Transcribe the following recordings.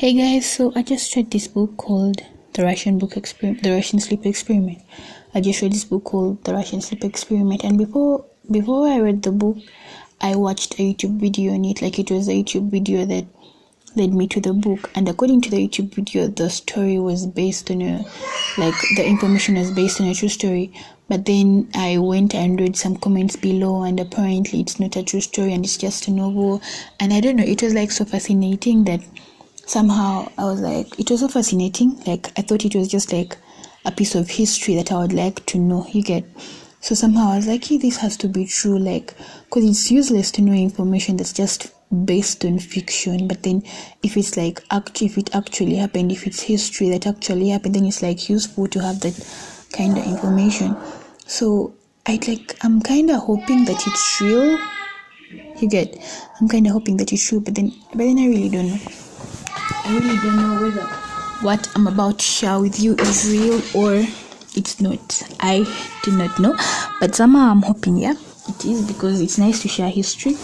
Hey guys, so I just read this book called The Russian Book Experiment, The Russian Sleep Experiment. I just read this book called The Russian Sleep Experiment, and before before I read the book, I watched a YouTube video on it. Like it was a YouTube video that led me to the book, and according to the YouTube video, the story was based on a like the information was based on a true story. But then I went and read some comments below, and apparently it's not a true story and it's just a novel. And I don't know, it was like so fascinating that somehow I was like, it was so fascinating. Like, I thought it was just like a piece of history that I would like to know. You get. So somehow I was like, hey, this has to be true. Like, because it's useless to know information that's just based on fiction. But then if it's like, act, if it actually happened, if it's history that actually happened, then it's like useful to have that kind of information. So I like, I'm kind of hoping that it's real. You get. I'm kind of hoping that it's true, but then, but then I really don't know. I really don't know whether what I'm about to share with you is real or it's not. I do not know, but somehow I'm hoping, yeah, it is because it's nice to share history.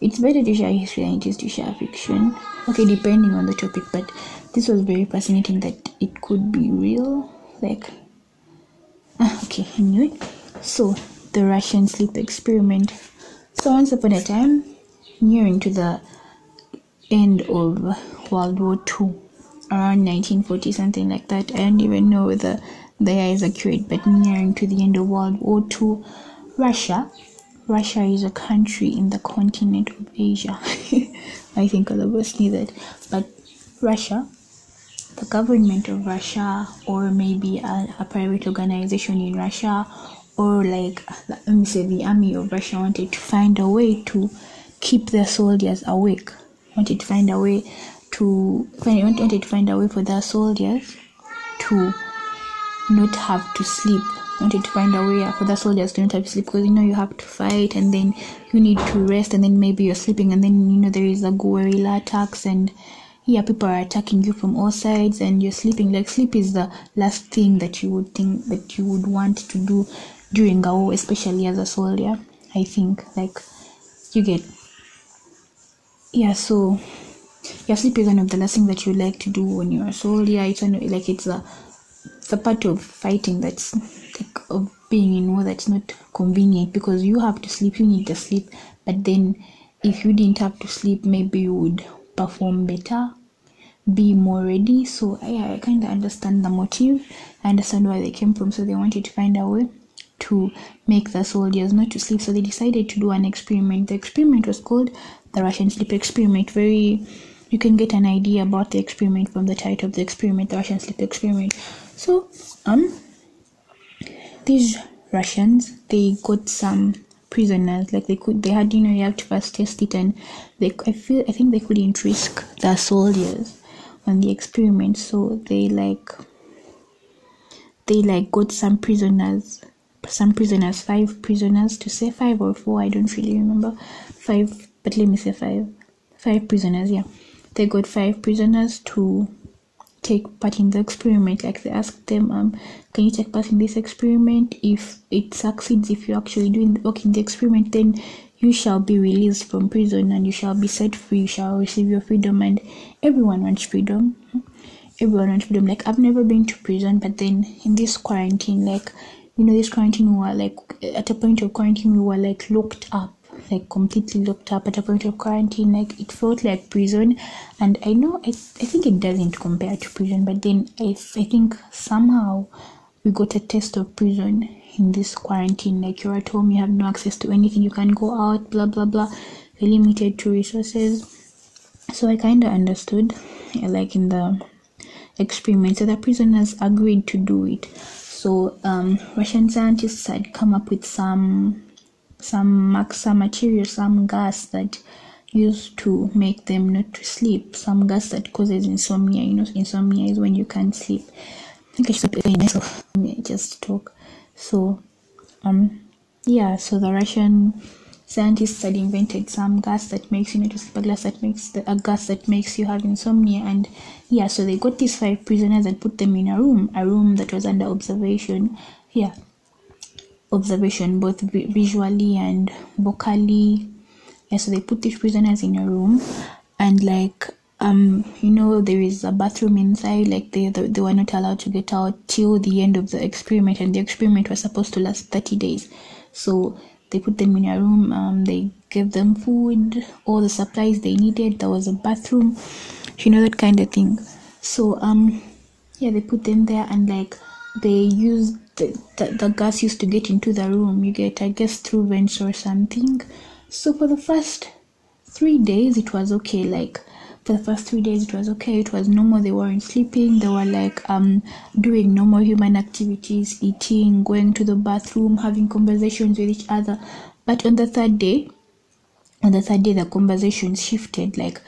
It's better to share history than it is to share fiction. Okay, depending on the topic, but this was very fascinating that it could be real. Like, ah, okay, anyway, so the Russian sleep experiment. So once upon a time, nearing to the end of World War II, around 1940, something like that. I don't even know whether the year is accurate, but nearing to the end of World War II, Russia. Russia is a country in the continent of Asia. I think all of us knew that. But Russia, the government of Russia, or maybe a, a private organization in Russia, or like, let me say, the army of Russia wanted to find a way to keep their soldiers awake wanted to find a way to find wanted to find a way for their soldiers to not have to sleep. Wanted to find a way for the soldiers to not have to sleep. Because you know you have to fight and then you need to rest and then maybe you're sleeping and then you know there is a guerrilla attacks and yeah people are attacking you from all sides and you're sleeping. Like sleep is the last thing that you would think that you would want to do during a war especially as a soldier i think. Like you get yeah so your sleep is one of the last things that you like to do when you're a soldier. It's one like it's a it's a part of fighting that's like of being in war that's not convenient because you have to sleep you need to sleep. But then if you didn't have to sleep maybe you would perform better be more ready. So yeah, i kind of understand the motive. I understand where they came from so they wanted to find a way to make the soldiers not to sleep. So they decided to do an experiment. The experiment was called the russian sleep experiment very you can get an idea about the experiment from the title of the experiment the russian sleep experiment. So um these russians they got some prisoners like they could they had you know you have to first test it and they i feel i think they couldn't risk the soldiers on the experiment. So they like they like got some prisoners some prisoners five prisoners to say five or four i don't really remember five but let me say five five prisoners yeah. They got five prisoners to take part in the experiment like they asked them um can you take part in this experiment? If it succeeds if you actually doing the work in the experiment then you shall be released from prison and you shall be set free you shall receive your freedom. And everyone wants freedom. Everyone wants freedom. Like i've never been to prison but then in this quarantine like you know this quarantine we were like at a point of quarantine we were like locked up like completely locked up at a point of quarantine like it felt like prison. And i know i, I think it doesn't compare to prison but then I, I think somehow we got a taste of prison in this quarantine. Like you're at home you have no access to anything you can't go out blah blah blah you're limited to resources. So i kind of understood like in the experiment so the prisoners agreed to do it. So um, russian scientists had come up with some some some material some gas that used to make them not to sleep. Some gas that causes insomnia. You know insomnia is when you can't sleep. I think i should be myself just talk. So um yeah so the russian scientists had invented some gas that makes you know to sleep a gas that makes the, a gas that makes you have insomnia. And yeah so they got these five prisoners and put them in a room a room that was under observation. Yeah observation both visually and vocally. And so they put these prisoners in a room and like um you know there is a bathroom inside like they, they they were not allowed to get out till the end of the experiment and the experiment was supposed to last 30 days. So they put them in a room um they gave them food all the supplies they needed. There was a bathroom you know that kind of thing. So um yeah they put them there and like they used the, the, the gas used to get into the room you get i guess through vents or something. So for the first three days it was okay like for the first three days it was okay. It was normal they weren't sleeping they were like um doing normal human activities eating going to the bathroom having conversations with each other. But on the third day on the third day the conversations shifted like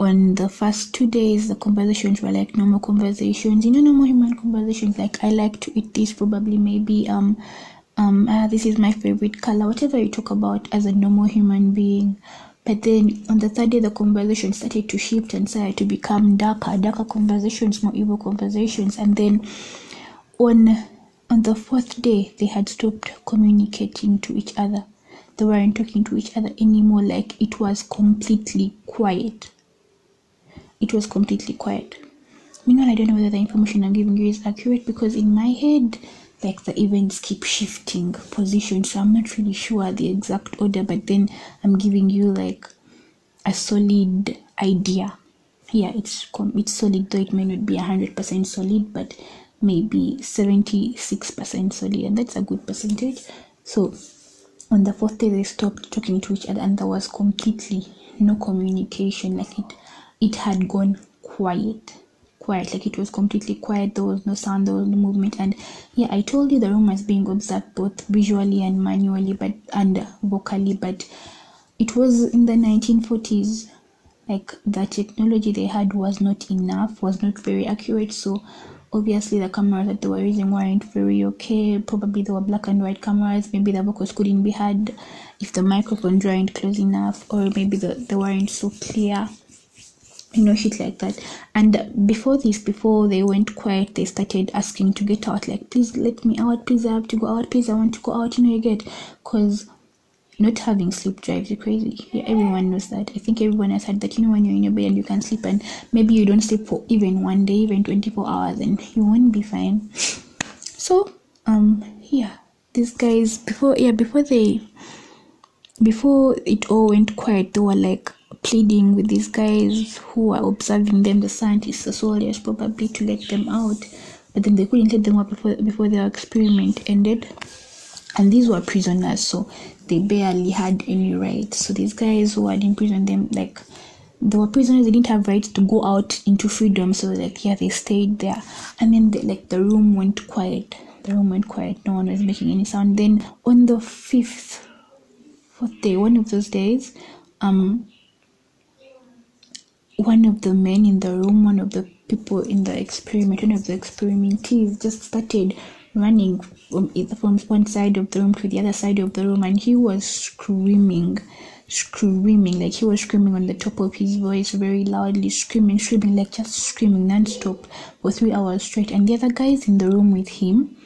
on the first two days the conversations were like normal conversations. You know normal human conversations like i like to eat this probably maybe um um ah, this is my favorite color whatever you talk about as a normal human being. But then on the third day the conversation started to shift and started to become darker darker conversations more evil conversations. And then on on the fourth day they had stopped communicating to each other. They weren't talking to each other anymore like it was completely quiet it was completely quiet. Meanwhile i don't know whether the information i'm giving you is accurate because in my head like the events keep shifting position so i'm not really sure the exact order but then i'm giving you like a solid idea. Yeah it's it's solid though it may not be 100% solid but maybe 76% solid and that's a good percentage. So on the fourth day they stopped talking to each other and there was completely no communication like it it had gone quiet quiet like it was completely quiet there was no sound there was no movement and yeah i told you the room was being observed both visually and manually but and vocally but it was in the 1940s like the technology they had was not enough was not very accurate so obviously the cameras that they were using weren't very okay probably they were black and white cameras maybe the vocals couldn't be heard if the microphones weren't close enough or maybe the, they weren't so clear you know shit like that. And before this before they went quiet they started asking to get out like please let me out please i have to go out please i want to go out you know you get because not having sleep drives you crazy. Yeah everyone knows that. I think everyone has had that you know when you're in your bed and you can sleep and maybe you don't sleep for even one day even 24 hours and you won't be fine. So um yeah these guys before yeah before they before it all went quiet they were like pleading with these guys who were observing them the scientists the soldiers probably to let them out. But then they couldn't let them out before before their experiment ended. And these were prisoners so they barely had any rights. So these guys who had imprisoned them like they were prisoners they didn't have rights to go out into freedom. So like yeah they stayed there. And then the, like the room went quiet. The room went quiet. No one was making any sound. Then on the fifth fourth day one of those days um one of the men in the room one of the people in the experiment one of the experimentees just started running from either from one side of the room to the other side of the room and he was screaming screaming like he was screaming on the top of his voice very loudly screaming screaming like just screaming non-stop for three hours straight. And the other guys in the room with him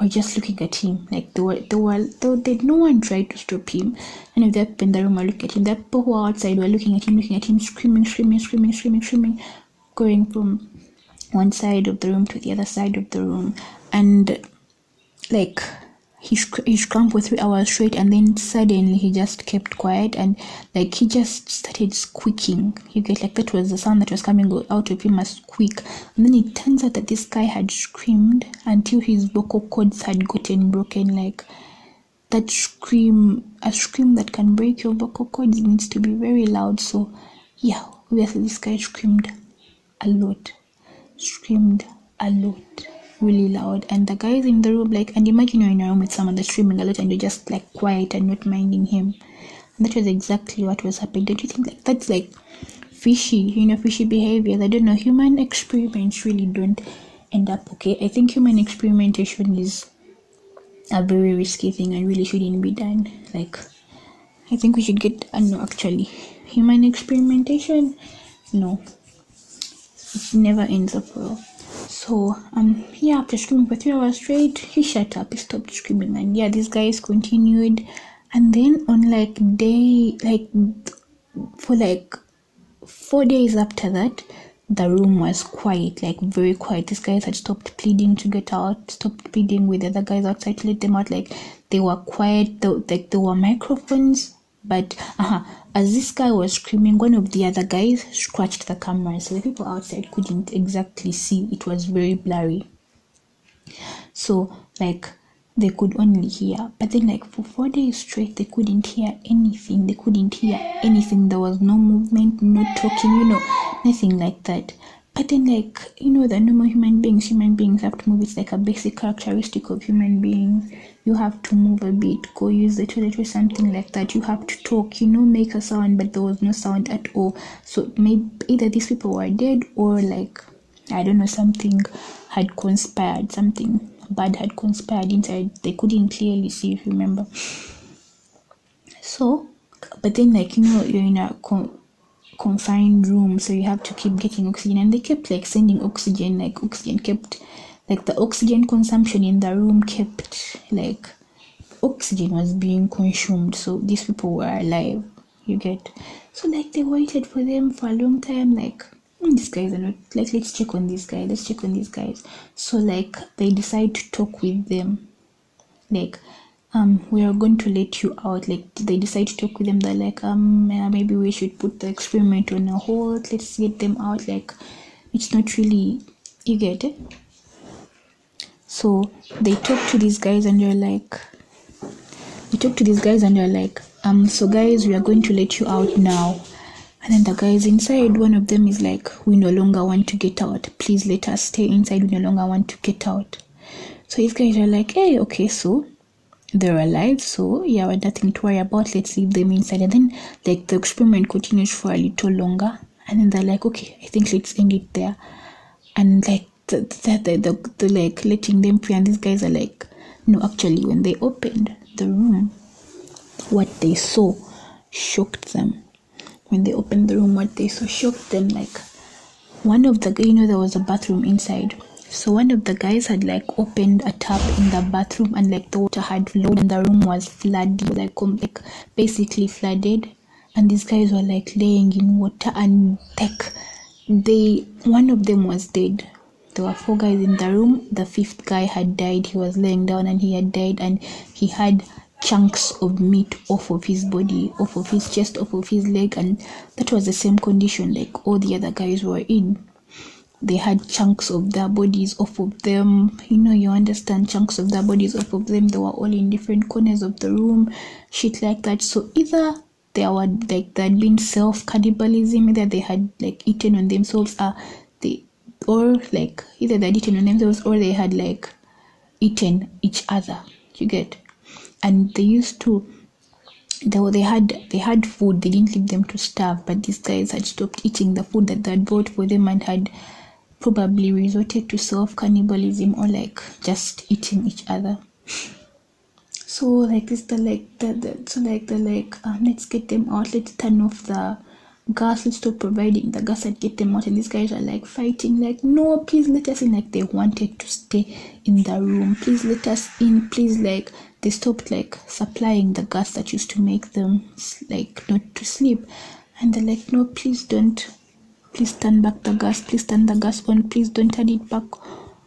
were just looking at him. Like they were they were they no one tried to stop him. And if the people in the room were looking at him the people who were outside were looking at him looking at him screaming screaming screaming screaming screaming going from one side of the room to the other side of the room. And like he sc- he screamed for three hours straight and then suddenly he just kept quiet and like he just started squeaking. You get like that was the sound that was coming out of him as squeak. And then it turns out that this guy had screamed until his vocal cords had gotten broken like that scream a scream that can break your vocal cords needs to be very loud. So yeah obviously this guy screamed a lot screamed a lot really loud. And the guys in the room like and imagine you're in a room with someone that's screaming a lot and you're just like quiet and not minding him. And that was exactly what was happening. Don't you think like that's like fishy you know fishy behaviors i don't know. Human experiments really don't end up okay. I think human experimentation is a very risky thing and really shouldn't be done. Like i think we should get uh, no actually human experimentation no. It never ends up well so um yeah after screaming for three hours straight he shut up he stopped screaming and yeah these guys continued and then on like day like for like four days after that, the room was quiet, like very quiet. These guys had stopped pleading to get out, stopped pleading with the other guys outside to let them out. Like they were quiet. Though, like there were microphones, but uh-huh, as this guy was screaming, one of the other guys scratched the camera, so the people outside couldn't exactly see. It was very blurry. So like they could only hear. But then, like for four days straight, they couldn't hear anything. They couldn't hear anything. There was no movement, no talking, you know, nothing like that. But then, like you know, the normal human beings, human beings have to move. It's like a basic characteristic of human beings. You have to move a bit, go use the toilet or something like that. You have to talk, you know, make a sound, but there was no sound at all. So maybe either these people were dead or like I don't know, something had conspired, something bad had conspired inside. They couldn't clearly see, if you remember. So, but then, like, you know, you're in a con- confined room, so you have to keep getting oxygen. And they kept, like, sending oxygen, like, oxygen kept, like, the oxygen consumption in the room kept, like, oxygen was being consumed. So these people were alive, you get. So, like, they waited for them for a long time, like, Hmm, these guys are not like let's check on this guy let's check on these guys so like they decide to talk with them like um we are going to let you out like they decide to talk with them they're like um maybe we should put the experiment on a hold let's get them out like it's not really you get it so they talk to these guys and they're like they talk to these guys and they're like um so guys we are going to let you out now and then the guys inside, one of them is like, We no longer want to get out. Please let us stay inside. We no longer want to get out. So these guys are like, Hey, okay, so they're alive. So yeah, we're nothing to worry about. Let's leave them inside. And then like the experiment continues for a little longer. And then they're like, Okay, I think let's end it there. And like the the, the, the, the like letting them free. And these guys are like, No, actually, when they opened the room, what they saw shocked them when they opened the room what they saw shocked them like one of the you know there was a bathroom inside so one of the guys had like opened a tap in the bathroom and like the water had flowed and the room was flooded like, like basically flooded. And these guys were like laying in water and like they one of them was dead. There were four guys in the room. The fifth guy had died. He was laying down and he had died and he had chunks of meat off of his body, off of his chest, off of his leg, and that was the same condition like all the other guys were in. They had chunks of their bodies off of them. You know, you understand chunks of their bodies off of them. They were all in different corners of the room, shit like that. So either they were like they had been self cannibalism, either they had like eaten on themselves, uh, they or like either they had eaten on themselves or they had like eaten each other. You get and they used to they, were, they had they had food they didn't leave them to starve but these guys had stopped eating the food that they had bought for them and had probably resorted to self cannibalism or like just eating each other. So like it's the like the, the so like the like um, let's get them out. Let's turn off the gas. Let's stop providing the gas and get them out. And these guys are like fighting like no please let us in. Like they wanted to stay in the room. Please let us in. Please like they stopped like supplying the gas that used to make them like not to sleep. And they're like no please don't please turn back the gas. Please turn the gas on. Please don't turn it back.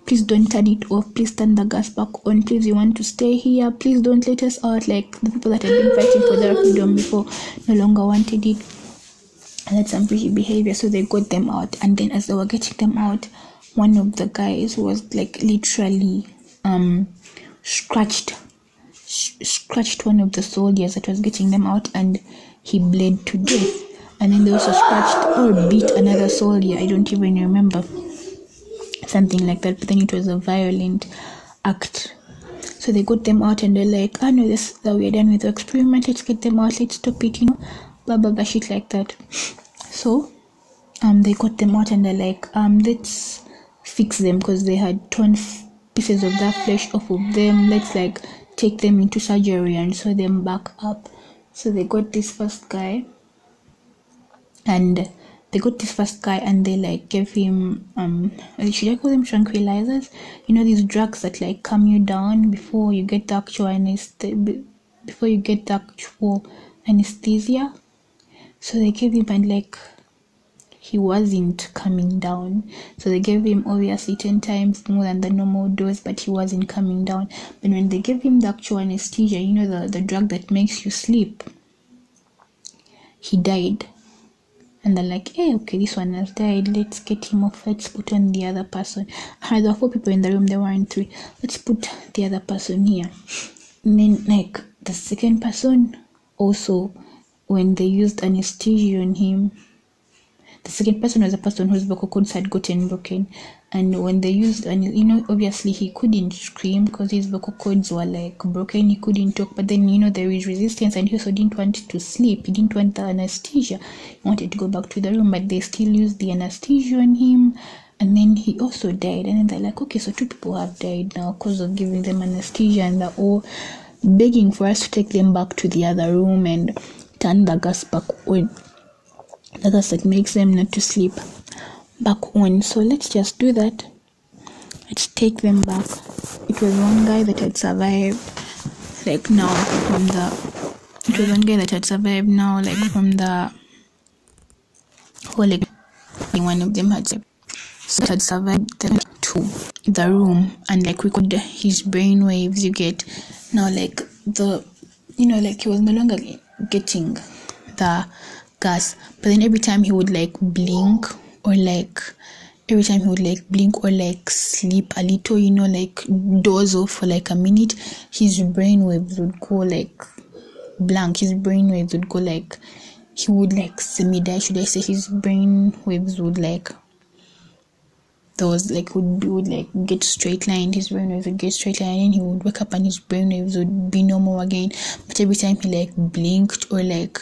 Please don't turn it off. Please turn the gas back on. Please you want to stay here? Please don't let us out. Like the people that had been fighting for their freedom before no longer wanted it. And that's some pretty behavior. So they got them out. And then as they were getting them out one of the guys was like literally um scratched scratched one of the soldiers that was getting them out and he bled to death. And then they also scratched or beat another soldier. I don't even remember something like that. But then it was a violent act. So they got them out and they're like, "I oh, know this that we're done with the experiment. Let's get them out. Let's stop it. You know, blah blah blah shit like that." So, um, they got them out and they're like, "Um, let's fix them because they had torn pieces of that flesh off of them. Let's like take them into surgery and sew them back up. So they got this first guy and they got this first guy and they like gave him um should I call them tranquilizers? You know these drugs that like calm you down before you get the actual anesthesia before you get the actual anesthesia. So they gave him and like he wasn't coming down. So they gave him obviously 10 times more than the normal dose, but he wasn't coming down. But when they gave him the actual anesthesia, you know, the, the drug that makes you sleep, he died. And they're like, hey, okay, this one has died. Let's get him off. Let's put on the other person. Uh, there were four people in the room. There weren't three. Let's put the other person here. And then, like, the second person also, when they used anesthesia on him, the second person was a person whose vocal cords had gotten broken. And when they used, and you know, obviously he couldn't scream because his vocal cords were like broken. He couldn't talk. But then, you know, there is resistance, and he also didn't want to sleep. He didn't want the anesthesia. He wanted to go back to the room, but they still used the anesthesia on him. And then he also died. And then they're like, okay, so two people have died now because of giving them anesthesia, and they're all begging for us to take them back to the other room and turn the gas back on the gas that makes them not to sleep back on. So let's just do that. Let's take them back. It was one guy that had survived like now from the it was one guy that had survived now like from the whole like one of them had so had survived the, to the room and like we could his brain waves you get. Now like the you know like he was no longer getting the gas but then every time he would like blink or like every time he would like blink or like sleep a little you know like doze off for like a minute his brain waves would go like blank. His brain waves would go like he would like semi die should i say his brain waves would like those like would would like get straight line his brain waves would get straight line and he would wake up and his brain waves would be normal again. But every time he like blinked or like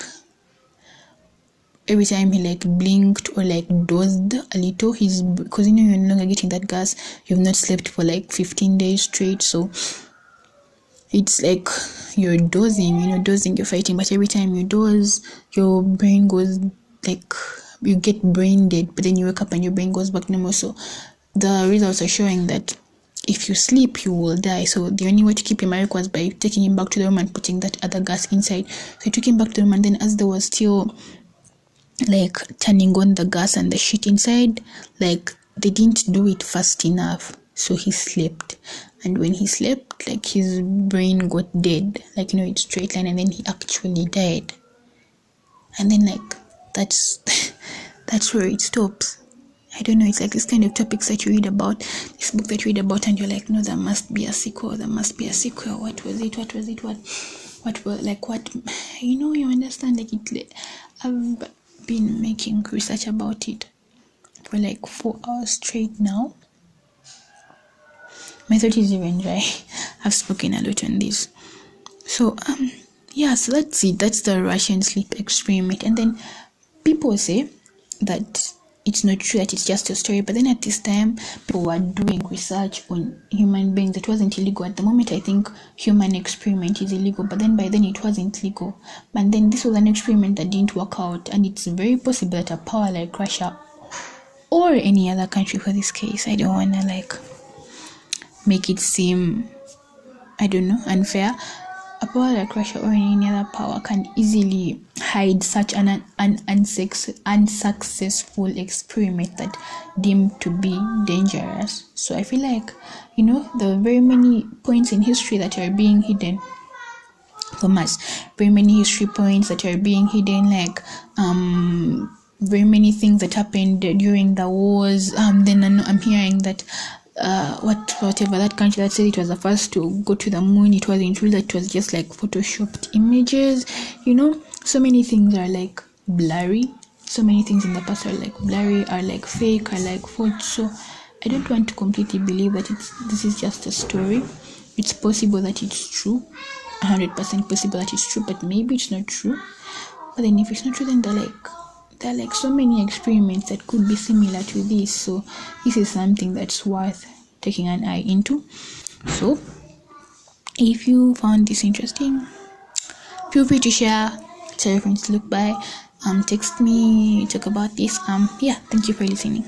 every time he like blinked or like dozed a little he's because you know you're no longer getting that gas you've not slept for like 15 days straight so it's like you're dozing you know dozing you're fighting but every time you doze your brain goes like you get brain dead but then you wake up and your brain goes back normal. So the results are showing that if you sleep you will die. So the only way to keep him awake was by taking him back to the room and putting that other gas inside. So he took him back to the room and then as there was still like turning on the gas and the shit inside like they didn't do it fast enough so he slept and when he slept like his brain got dead like you know it's straight line and then he actually died and then like that's that's where it stops I don't know, it's like this kind of topics that you read about, this book that you read about, and you're like, no, there must be a sequel, there must be a sequel. What was it? What was it? What, what were like, what, you know, you understand? Like, it, I've been making research about it for like four hours straight now. My throat is even dry. I've spoken a lot on this. So, um, yeah, so let's see. That's the Russian sleep experiment. And then people say that it's not true that it's just a story but then at this time people were doing research on human beings. It wasn't illegal. At the moment i think human experiment is illegal but then by then it wasn't legal. But then this was an experiment that didn't work out and it's very possible that a power like russia or any other country for this case i don't want to like make it seem i don't know unfair a power like Russia or any other power can easily hide such an, an unsuccess, unsuccessful experiment that deemed to be dangerous. So I feel like, you know, there are very many points in history that are being hidden from us. Very many history points that are being hidden, like um, very many things that happened during the wars. Um, then I'm hearing that uh, what whatever that country that said it was the first to go to the moon? It wasn't true that it was just like photoshopped images. You know so many things are like blurry. So many things in the past are like blurry are like fake are like false so i don't want to completely believe that it's this is just a story. It's possible that it's true. 100% possible that it's true but maybe it's not true. But then if it's not true then they're like there are like so many experiments that could be similar to this. So this is something that's worth taking an eye into. So if you found this interesting feel free to share tell your friends to look by um text me talk about this. Um yeah thank you for listening